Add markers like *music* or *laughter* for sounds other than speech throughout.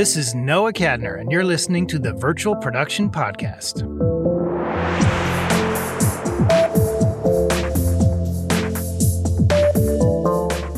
This is Noah Kadner, and you're listening to the Virtual Production Podcast.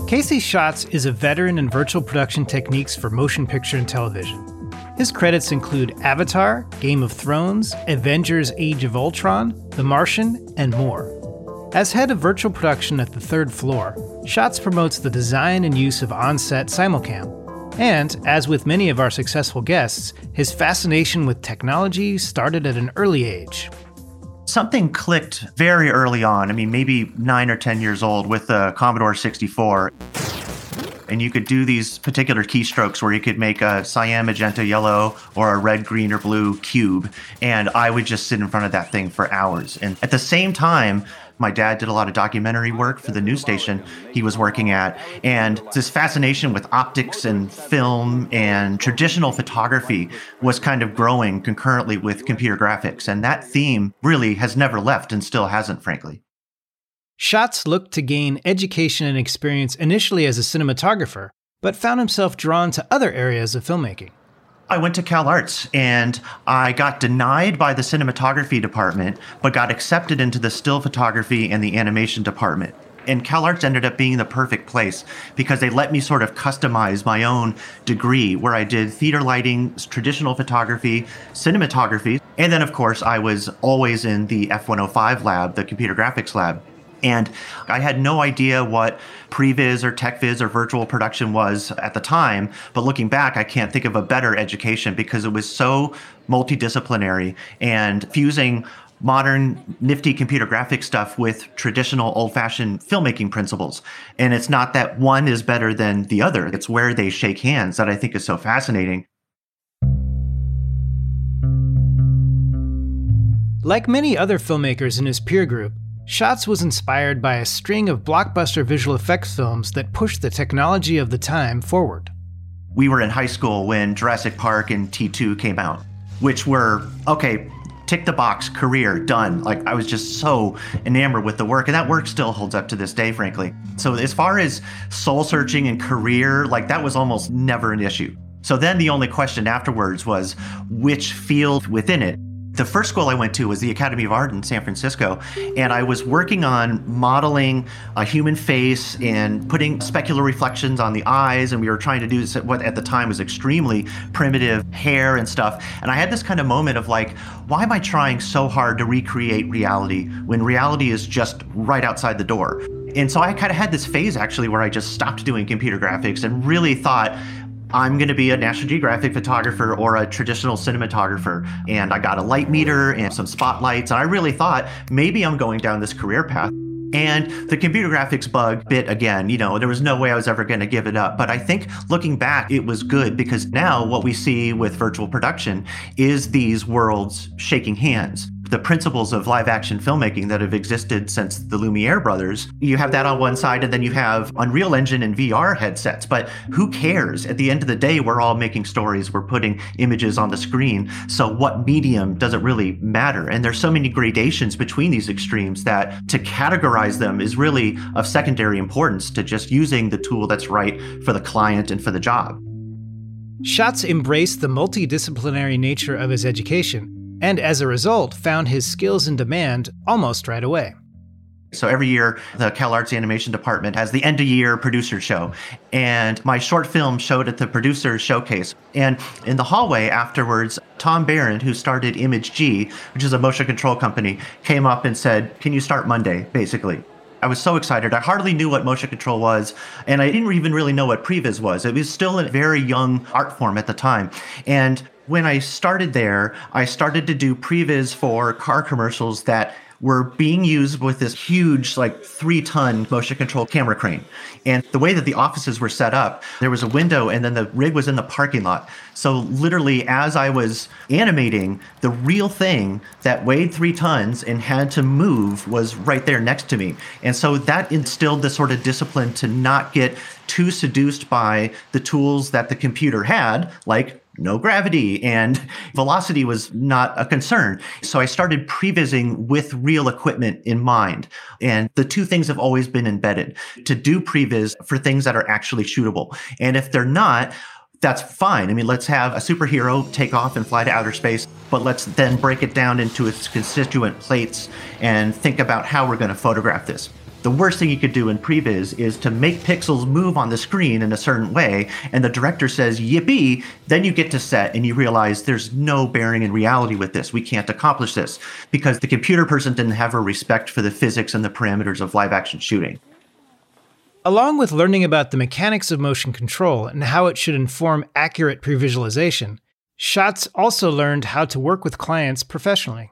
Casey Schatz is a veteran in virtual production techniques for motion picture and television. His credits include Avatar, Game of Thrones, Avengers Age of Ultron, The Martian, and more. As head of virtual production at the third floor, Schatz promotes the design and use of on set simulcam. And, as with many of our successful guests, his fascination with technology started at an early age something clicked very early on. I mean, maybe nine or 10 years old with the Commodore 64. And you could do these particular keystrokes where you could make a cyan, magenta, yellow, or a red, green, or blue cube. And I would just sit in front of that thing for hours. And at the same time, my dad did a lot of documentary work for the news station he was working at. And this fascination with optics and film and traditional photography was kind of growing concurrently with computer graphics. And that theme really has never left and still hasn't, frankly. Schatz looked to gain education and experience initially as a cinematographer, but found himself drawn to other areas of filmmaking. I went to Cal Arts and I got denied by the cinematography department, but got accepted into the still photography and the animation department. And Cal Arts ended up being the perfect place because they let me sort of customize my own degree where I did theater lighting, traditional photography, cinematography, and then, of course, I was always in the F105 lab, the computer graphics lab. And I had no idea what previs or techviz or virtual production was at the time. But looking back, I can't think of a better education because it was so multidisciplinary and fusing modern nifty computer graphic stuff with traditional old fashioned filmmaking principles. And it's not that one is better than the other, it's where they shake hands that I think is so fascinating. Like many other filmmakers in his peer group, Schatz was inspired by a string of blockbuster visual effects films that pushed the technology of the time forward. We were in high school when Jurassic Park and T2 came out, which were, okay, tick the box, career, done. Like I was just so enamored with the work, and that work still holds up to this day, frankly. So, as far as soul searching and career, like that was almost never an issue. So then the only question afterwards was which field within it the first school I went to was the Academy of Art in San Francisco, and I was working on modeling a human face and putting specular reflections on the eyes, and we were trying to do what at the time was extremely primitive hair and stuff. And I had this kind of moment of like, why am I trying so hard to recreate reality when reality is just right outside the door? And so I kind of had this phase actually where I just stopped doing computer graphics and really thought, I'm going to be a National Geographic photographer or a traditional cinematographer. And I got a light meter and some spotlights. And I really thought maybe I'm going down this career path. And the computer graphics bug bit again. You know, there was no way I was ever going to give it up. But I think looking back, it was good because now what we see with virtual production is these worlds shaking hands the principles of live action filmmaking that have existed since the Lumiere brothers. You have that on one side, and then you have Unreal Engine and VR headsets. But who cares? At the end of the day, we're all making stories, we're putting images on the screen. So, what medium does it really matter? And there's so many gradations between these extremes that to categorize them is really of secondary importance to just using the tool that's right for the client and for the job. Schatz embraced the multidisciplinary nature of his education and as a result, found his skills in demand almost right away. So every year, the Cal Arts Animation Department has the end of year producer show. And my short film showed at the producer showcase. And in the hallway afterwards, Tom Barron, who started Image G, which is a motion control company, came up and said, Can you start Monday, basically? I was so excited. I hardly knew what motion control was, and I didn't even really know what previs was. It was still a very young art form at the time. And when I started there, I started to do previs for car commercials that were being used with this huge, like three ton motion control camera crane. And the way that the offices were set up, there was a window and then the rig was in the parking lot. So literally, as I was animating, the real thing that weighed three tons and had to move was right there next to me. And so that instilled this sort of discipline to not get too seduced by the tools that the computer had, like no gravity and velocity was not a concern. So I started prevising with real equipment in mind. And the two things have always been embedded to do previs for things that are actually shootable. And if they're not, that's fine. I mean, let's have a superhero take off and fly to outer space, but let's then break it down into its constituent plates and think about how we're going to photograph this. The worst thing you could do in previs is to make pixels move on the screen in a certain way, and the director says, yippee, then you get to set and you realize there's no bearing in reality with this. We can't accomplish this because the computer person didn't have a respect for the physics and the parameters of live action shooting. Along with learning about the mechanics of motion control and how it should inform accurate previsualization, Schatz also learned how to work with clients professionally.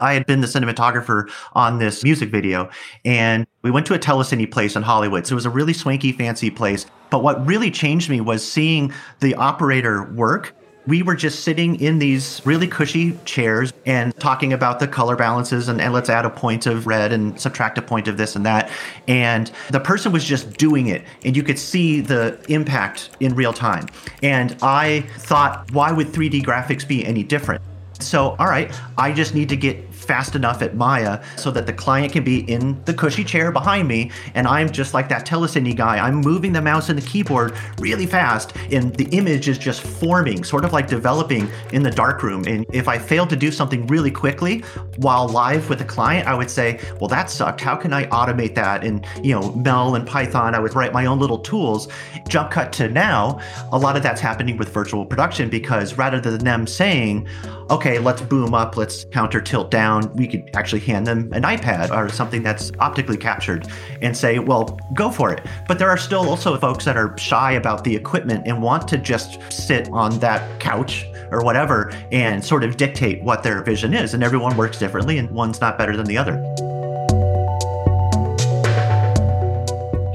I had been the cinematographer on this music video, and we went to a telecine place in Hollywood. So it was a really swanky, fancy place. But what really changed me was seeing the operator work we were just sitting in these really cushy chairs and talking about the color balances and, and, let's add a point of red and subtract a point of this and that. And the person was just doing it, and you could see the impact in real time. And I thought, why would 3D graphics be any different? So, all right, I just need to get fast enough at Maya so that the client can be in the cushy chair behind me, and I'm just like that telecine guy. I'm moving the mouse and the keyboard really fast, and the image is just forming, sort of like developing in the darkroom. And if I fail to do something really quickly while live with the client, I would say, well, that sucked. How can I automate that? And you know, MEL and Python, I would write my own little tools. Jump cut to now, a lot of that's happening with virtual production because rather than them saying, okay, let's boom up, let's counter tilt down, we could actually hand them an iPad or something that's optically captured and say, well, go for it. But there are still also folks that are shy about the equipment and want to just sit on that couch or whatever and sort of dictate what their vision is. And everyone works differently, and one's not better than the other.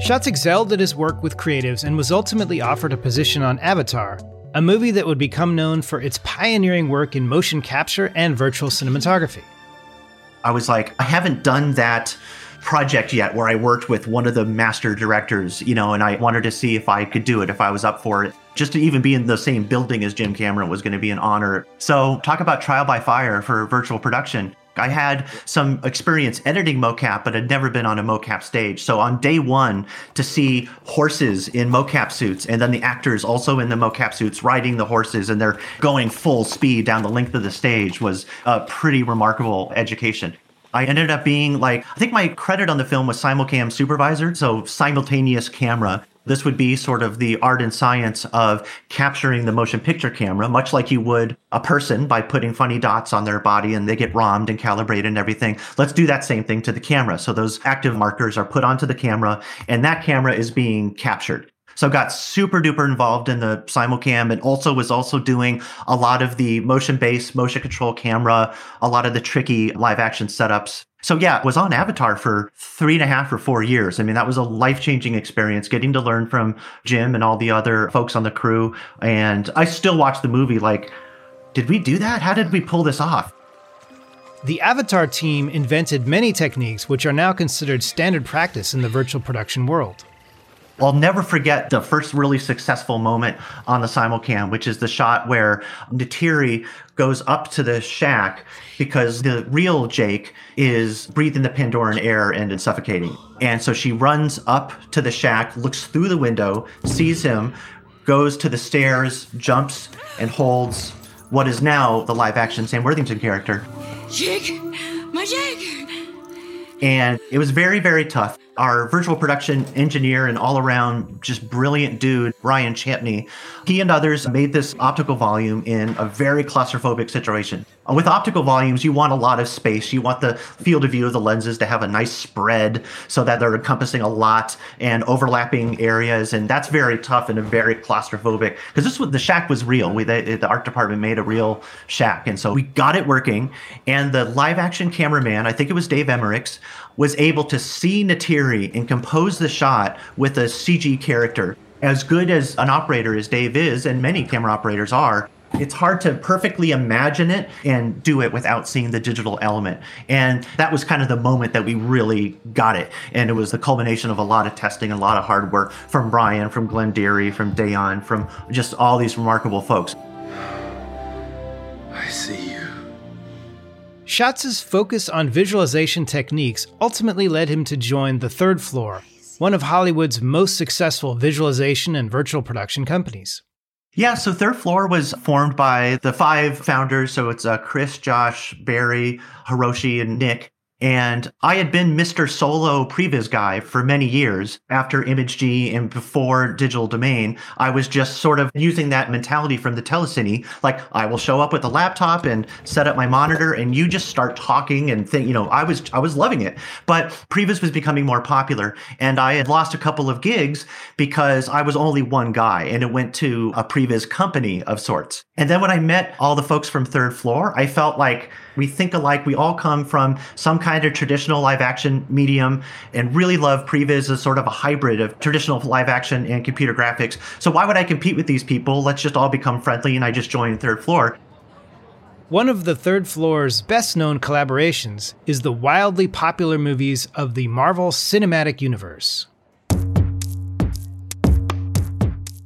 Schatz excelled at his work with creatives and was ultimately offered a position on Avatar, a movie that would become known for its pioneering work in motion capture and virtual cinematography. I was like, I haven't done that project yet where I worked with one of the master directors, you know, and I wanted to see if I could do it, if I was up for it. Just to even be in the same building as Jim Cameron was going to be an honor. So, talk about trial by fire for virtual production. I had some experience editing mocap, but had never been on a mocap stage. So on day one, to see horses in mocap suits and then the actors also in the mocap suits riding the horses and they're going full speed down the length of the stage was a pretty remarkable education. I ended up being like, I think my credit on the film was simulcam supervisor, so simultaneous camera. This would be sort of the art and science of capturing the motion picture camera, much like you would a person by putting funny dots on their body and they get ROMmed and calibrated and everything. Let's do that same thing to the camera. So those active markers are put onto the camera and that camera is being captured. So got super duper involved in the simulcam and also was also doing a lot of the motion based motion control camera, a lot of the tricky live action setups so yeah, was on Avatar for three and a half or four years. I mean, that was a life changing experience getting to learn from Jim and all the other folks on the crew. And I still watch the movie like, did we do that? How did we pull this off? The Avatar team invented many techniques which are now considered standard practice in the virtual production world. I'll never forget the first really successful moment on the simulcam, which is the shot where Neytiri goes up to the shack because the real Jake is breathing the Pandoran air and suffocating. And so she runs up to the shack, looks through the window, sees him, goes to the stairs, jumps, and holds what is now the live action Sam Worthington character. Jake! My Jake! And it was very, very tough our virtual production engineer and all around just brilliant dude, Ryan Champney, he and others made this optical volume in a very claustrophobic situation. Uh, with optical volumes, you want a lot of space. You want the field of view of the lenses to have a nice spread so that they're encompassing a lot and overlapping areas. And that's very tough and a very claustrophobic because this was the shack was real. We, the, the art department made a real shack. And so we got it working. And the live action cameraman, I think it was Dave Emmerichs, was able to see And compose the shot with a CG character. As good as an operator as Dave is, and many camera operators are, it's hard to perfectly imagine it and do it without seeing the digital element. And that was kind of the moment that we really got it. And it was the culmination of a lot of testing, a lot of hard work from Brian, from Glenn Derry, from Dayon, from just all these remarkable folks. I see. Schatz's focus on visualization techniques ultimately led him to join The Third Floor, one of Hollywood's most successful visualization and virtual production companies. Yeah, so Third Floor was formed by the five founders. So it's uh, Chris, Josh, Barry, Hiroshi, and Nick. And I had been Mr. Solo previs guy for many years after ImageG and before Digital Domain. I was just sort of using that mentality from the telecine. Like I will show up with a laptop and set up my monitor and you just start talking and think, you know, I was I was loving it. But previs was becoming more popular and I had lost a couple of gigs because I was only one guy and it went to a previs company of sorts. And then when I met all the folks from Third Floor, I felt like we think alike. We all come from some kind of traditional live action medium and really love previs as sort of a hybrid of traditional live action and computer graphics. So why would I compete with these people? Let's just all become friendly and I just join Third Floor. One of the Third Floor's best known collaborations is the wildly popular movies of the Marvel Cinematic Universe.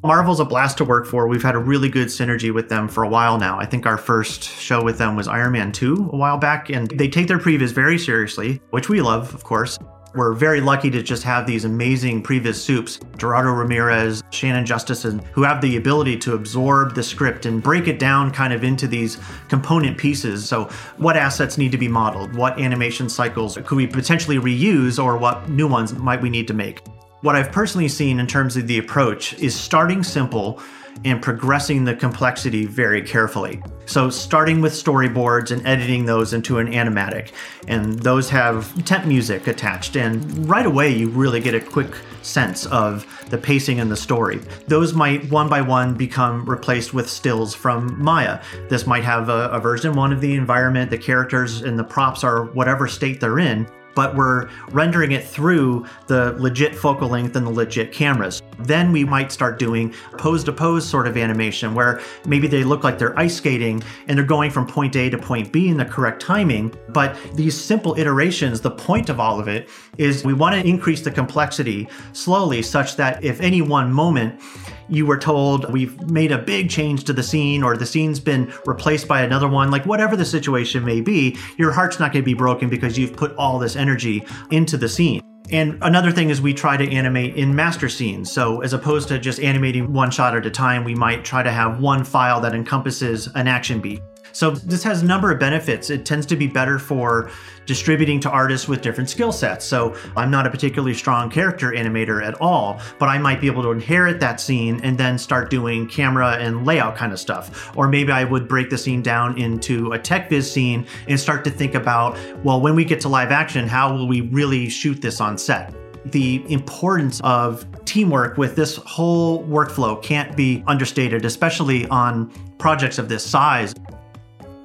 Marvel's a blast to work for. We've had a really good synergy with them for a while now. I think our first show with them was Iron Man 2 a while back, and they take their previs very seriously, which we love, of course. We're very lucky to just have these amazing previs supes, Gerardo Ramirez, Shannon Justison, who have the ability to absorb the script and break it down kind of into these component pieces. So, what assets need to be modeled? What animation cycles could we potentially reuse, or what new ones might we need to make? What I've personally seen in terms of the approach is starting simple and progressing the complexity very carefully. So, starting with storyboards and editing those into an animatic, and those have temp music attached, and right away you really get a quick sense of the pacing and the story. Those might one by one become replaced with stills from Maya. This might have a, a version one of the environment, the characters, and the props are whatever state they're in, but we're rendering it through the legit focal length and the legit cameras. Then we might start doing pose to pose sort of animation where maybe they look like they're ice skating and they're going from point A to point B in the correct timing. But these simple iterations, the point of all of it is we want to increase the complexity slowly such that if any one moment you were told we've made a big change to the scene or the scene's been replaced by another one, like whatever the situation may be, your heart's not going to be broken because you've put all this energy into the scene. And another thing is we try to animate in master scenes. So as opposed to just animating one shot at a time, we might try to have one file that encompasses an action beat. So this has a number of benefits. It tends to be better for distributing to artists with different skill sets. So I'm not a particularly strong character animator at all, but I might be able to inherit that scene and then start doing camera and layout kind of stuff. Or maybe I would break the scene down into a tech viz scene and start to think about, well, when we get to live action, how will we really shoot this on set? the importance of teamwork with this whole workflow can't be understated, especially on projects of this size.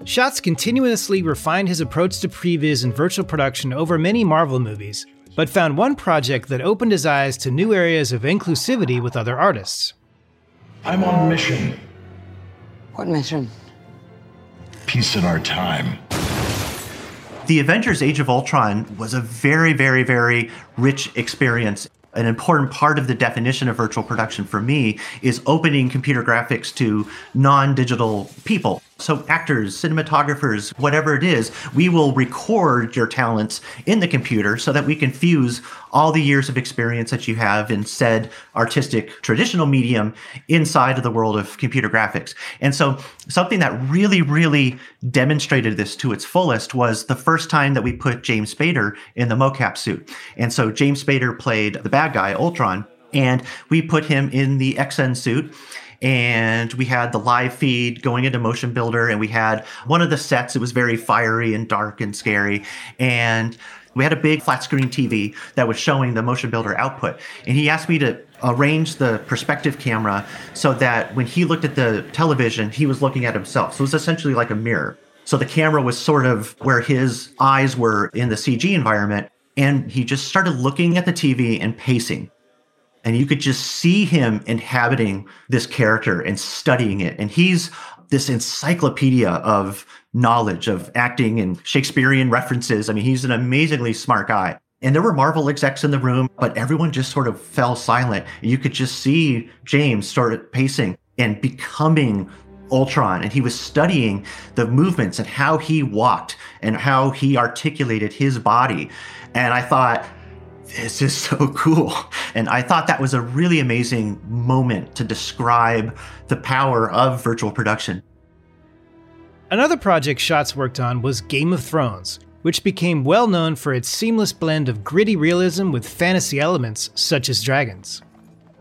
Schatz continuously refined his approach to previs and virtual production over many Marvel movies, but found one project that opened his eyes to new areas of inclusivity with other artists. I'm on mission. What mission? Peace in our time. The Avengers Age of Ultron was a very, very, very rich experience an important part of the definition of virtual production for me is opening computer graphics to non digital people. So, actors, cinematographers, whatever it is, we will record your talents in the computer so that we can fuse all the years of experience that you have in said artistic traditional medium inside of the world of computer graphics. And so, something that really, really demonstrated this to its fullest was the first time that we put James Spader in the mocap suit. And so, James Spader played the bad guy, Ultron, and we put him in the Xsens suit and we had the live feed going into MotionBuilder and we had one of the sets it was very fiery and dark and scary and we had a big flat screen TV that was showing the MotionBuilder output. And he asked me to arrange the perspective camera so that when he looked at the television, he was looking at himself. So it was essentially like a mirror. So the camera was sort of where his eyes were in the CG environment. And he just started looking at the TV and pacing and you could just see him inhabiting this character and studying it. And he's this encyclopedia of knowledge of acting and Shakespearean references. I mean, he's an amazingly smart guy. And there were Marvel execs in the room, but everyone just sort of fell silent. You could just see James start pacing and becoming Ultron. And he was studying the movements and how he walked and how he articulated his body. And I thought, this is so *laughs* cool. And I thought that was a really amazing moment to describe the power of virtual production. Another project Schatz worked on was Game of Thrones, which became well known for its seamless blend of gritty realism with fantasy elements such as dragons.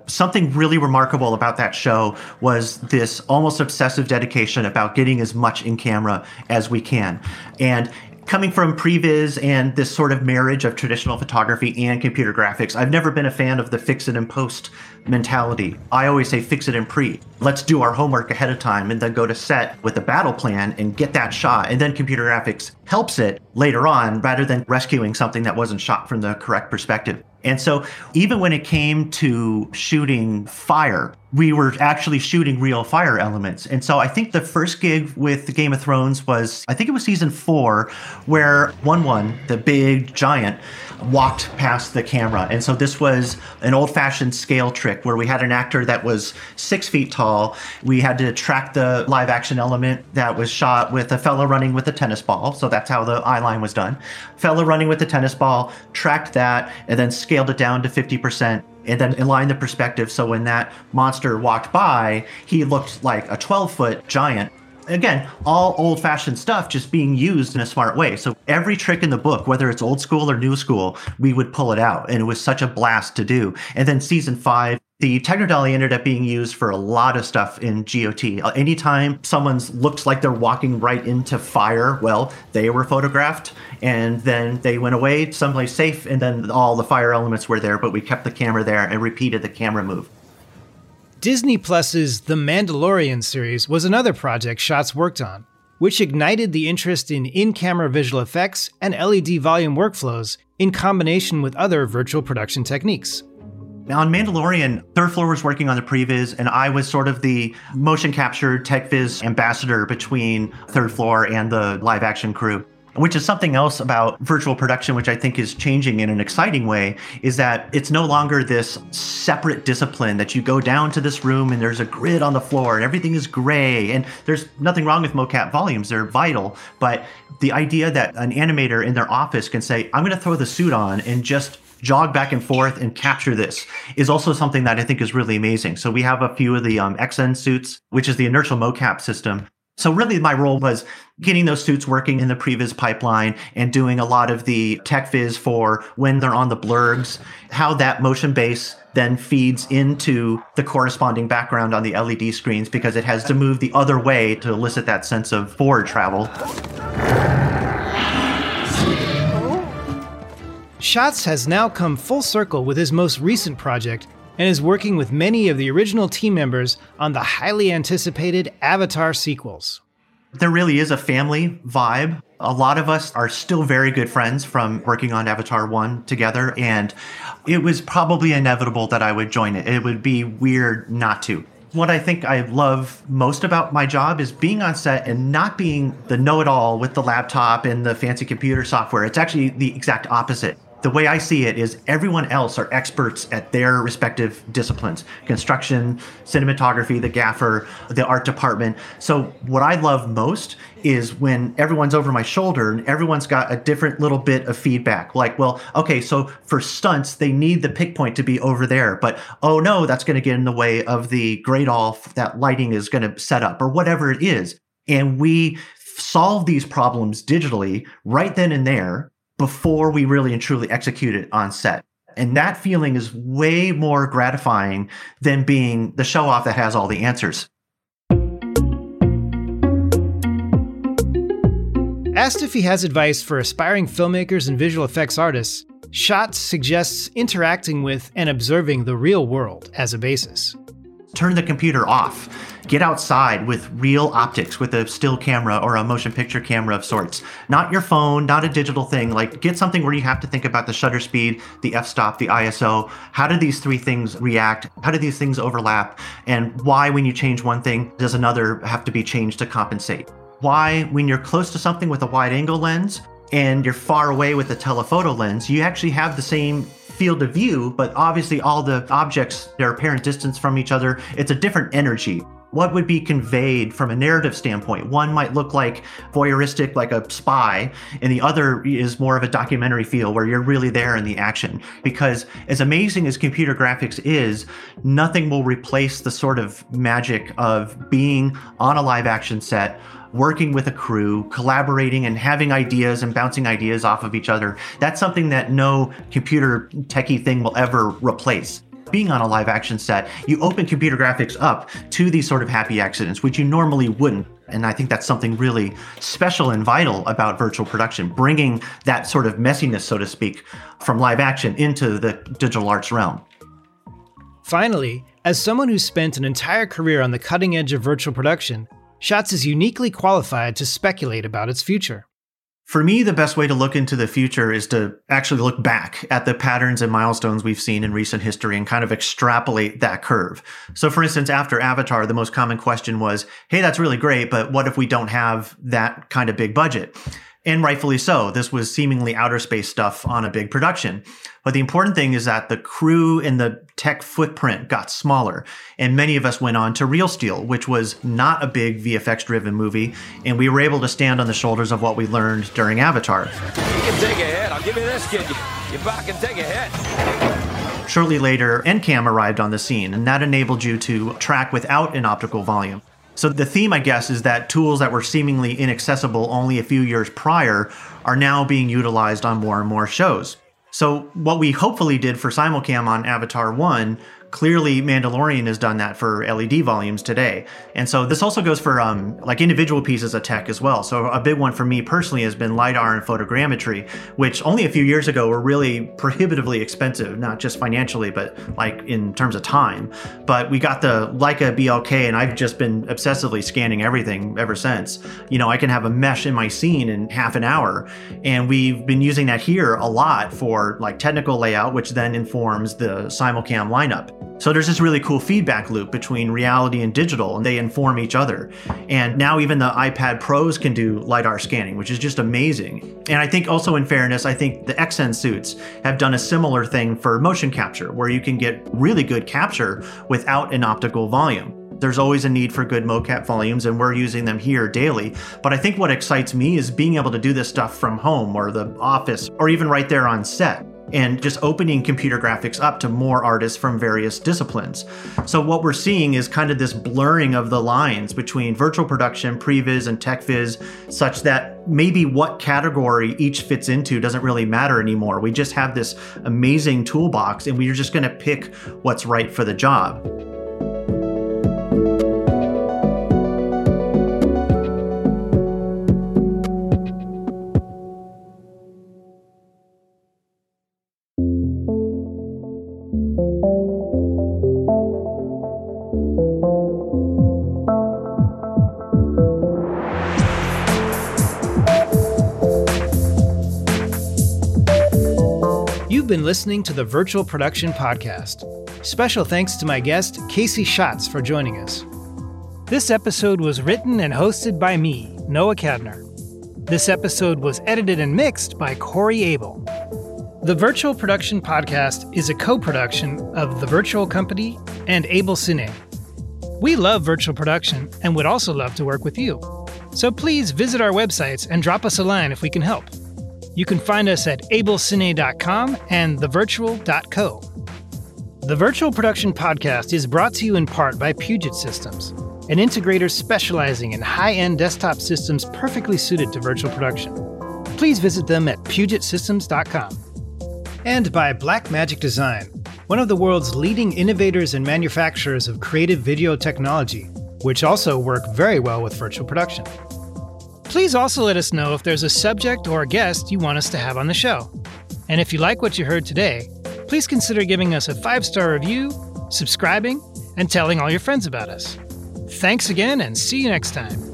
Something really remarkable about that show was this almost obsessive dedication about getting as much in camera as we can. And coming from previs and this sort of marriage of traditional photography and computer graphics, I've never been a fan of the fix it and post mentality. I always say fix it and pre. Let's do our homework ahead of time and then go to set with a battle plan and get that shot. And then computer graphics helps it later on rather than rescuing something that wasn't shot from the correct perspective. And so even when it came to shooting fire, we were actually shooting real fire elements. And so I think the first gig with Game of Thrones was, I think it was season four, where Wun Wun, the big giant, walked past the camera. And so this was an old fashioned scale trick where we had an actor that was six feet tall. We had to track the live action element that was shot with a fellow running with a tennis ball. So that's how the eye line was done. Fellow running with the tennis ball, tracked that, and then scaled it down to 50% and then align the perspective so when that monster walked by, he looked like a 12 foot giant. Again, all old fashioned stuff just being used in a smart way. So every trick in the book, whether it's old school or new school, we would pull it out. And it was such a blast to do. And then season five, the Technodolly ended up being used for a lot of stuff in GOT. Uh, anytime someone's looks like they're walking right into fire, well, they were photographed and then they went away someplace safe and then all the fire elements were there, but we kept the camera there and repeated the camera move. Disney Plus's The Mandalorian series was another project Schatz worked on, which ignited the interest in in camera visual effects and LED volume workflows in combination with other virtual production techniques. Now, on Mandalorian, Third Floor was working on the previs, and I was sort of the motion capture tech viz ambassador between Third Floor and the live action crew. Which is something else about virtual production, which I think is changing in an exciting way, is that it's no longer this separate discipline that you go down to this room and there's a grid on the floor and everything is gray. And there's nothing wrong with mocap volumes, they're vital. But the idea that an animator in their office can say, I'm going to throw the suit on and just jog back and forth and capture this is also something that I think is really amazing. So we have a few of the um, Xsens suits, which is the inertial mocap system. So really my role was getting those suits working in the previs pipeline and doing a lot of the tech viz for when they're on the blurrgs, how that motion base then feeds into the corresponding background on the LED screens because it has to move the other way to elicit that sense of forward travel. Schatz has now come full circle with his most recent project and is working with many of the original team members on the highly anticipated Avatar sequels. There really is a family vibe. A lot of us are still very good friends from working on Avatar 1 together, and it was probably inevitable that I would join it. It would be weird not to. What I think I love most about my job is being on set and not being the know it all with the laptop and the fancy computer software. It's actually the exact opposite the way I see it is everyone else are experts at their respective disciplines construction, cinematography, the gaffer, the art department. So, what I love most is when everyone's over my shoulder and everyone's got a different little bit of feedback. Like, well, okay, so for stunts, they need the pick point to be over there, but oh no, that's going to get in the way of the grade off that lighting is going to set up or whatever it is. And we solve these problems digitally right then and there before we really and truly execute it on set. And that feeling is way more gratifying than being the show off that has all the answers. Asked if he has advice for aspiring filmmakers and visual effects artists, Schatz suggests interacting with and observing the real world as a basis. Turn the computer off Get outside with real optics, with a still camera or a motion picture camera of sorts. Not your phone, not a digital thing. Like get something where you have to think about the shutter speed, the f-stop, the ISO. How do these three things react? How do these things overlap? And why, when you change one thing, does another have to be changed to compensate? Why, when you're close to something with a wide angle lens, and you're far away with a telephoto lens, you actually have the same field of view, but obviously all the objects, their apparent distance from each other, it's a different energy. What would be conveyed from a narrative standpoint. One might look like voyeuristic, like a spy, and the other is more of a documentary feel where you're really there in the action. Because as amazing as computer graphics is, nothing will replace the sort of magic of being on a live action set working with a crew, collaborating and having ideas and bouncing ideas off of each other. That's something that no computer techie thing will ever replace being on a live action set, you open computer graphics up to these sort of happy accidents, which you normally wouldn't. And I think that's something really special and vital about virtual production, bringing that sort of messiness, so to speak, from live action into the digital arts realm. Finally, as someone who spent an entire career on the cutting edge of virtual production, Schatz is uniquely qualified to speculate about its future. For me, the best way to look into the future is to actually look back at the patterns and milestones we've seen in recent history and kind of extrapolate that curve. So, for instance, after Avatar, the most common question was, hey, that's really great, but what if we don't have that kind of big budget? And rightfully so. This was seemingly outer space stuff on a big production. But the important thing is that the crew and the tech footprint got smaller. And many of us went on to Real Steel, which was not a big VFX driven movie. And we were able to stand on the shoulders of what we learned during Avatar. You can take a hit. I'll give you this, kid. You, back and take a hit. Shortly later, NCAM arrived on the scene, and that enabled you to track without an optical volume. So the theme, I guess, is that tools that were seemingly inaccessible only a few years prior are now being utilized on more and more shows. So what we hopefully did for Simulcam on Avatar 1 clearly Mandalorian has done that for LED volumes today. And so this also goes for um, like individual pieces of tech as well. So a big one for me personally has been LiDAR and photogrammetry, which only a few years ago were really prohibitively expensive, not just financially, but like in terms of time. But we got the Leica BLK and I've just been obsessively scanning everything ever since. You know, I can have a mesh in my scene in half an hour. And we've been using that here a lot for like technical layout, which then informs the simulcam lineup. So there's this really cool feedback loop between reality and digital, and they inform each other. And now even the iPad Pros can do LiDAR scanning, which is just amazing. And I think also in fairness, I think the Xsens suits have done a similar thing for motion capture, where you can get really good capture without an optical volume there's always a need for good mocap volumes and we're using them here daily. But I think what excites me is being able to do this stuff from home or the office or even right there on set and just opening computer graphics up to more artists from various disciplines. So what we're seeing is kind of this blurring of the lines between virtual production, previs, and tech viz, such that maybe what category each fits into doesn't really matter anymore. We just have this amazing toolbox and we're just going to pick what's right for the job. Been listening to the Virtual Production Podcast. Special thanks to my guest, Casey Schatz, for joining us. This episode was written and hosted by me, Noah Kadner. This episode was edited and mixed by Corey Abel. The Virtual Production Podcast is a co production of The Virtual Company and Abel Cine. We love virtual production and would also love to work with you. So please visit our websites and drop us a line if we can help. You can find us at abelcine.com and thevirtual.co. The Virtual Production Podcast is brought to you in part by Puget Systems, an integrator specializing in high end desktop systems perfectly suited to virtual production. Please visit them at pugetsystems.com. And by Blackmagic Design, one of the world's leading innovators and manufacturers of creative video technology, which also work very well with virtual production. Please also let us know if there's a subject or a guest you want us to have on the show. And if you like what you heard today, please consider giving us a five star review, subscribing, and telling all your friends about us. Thanks again, and see you next time.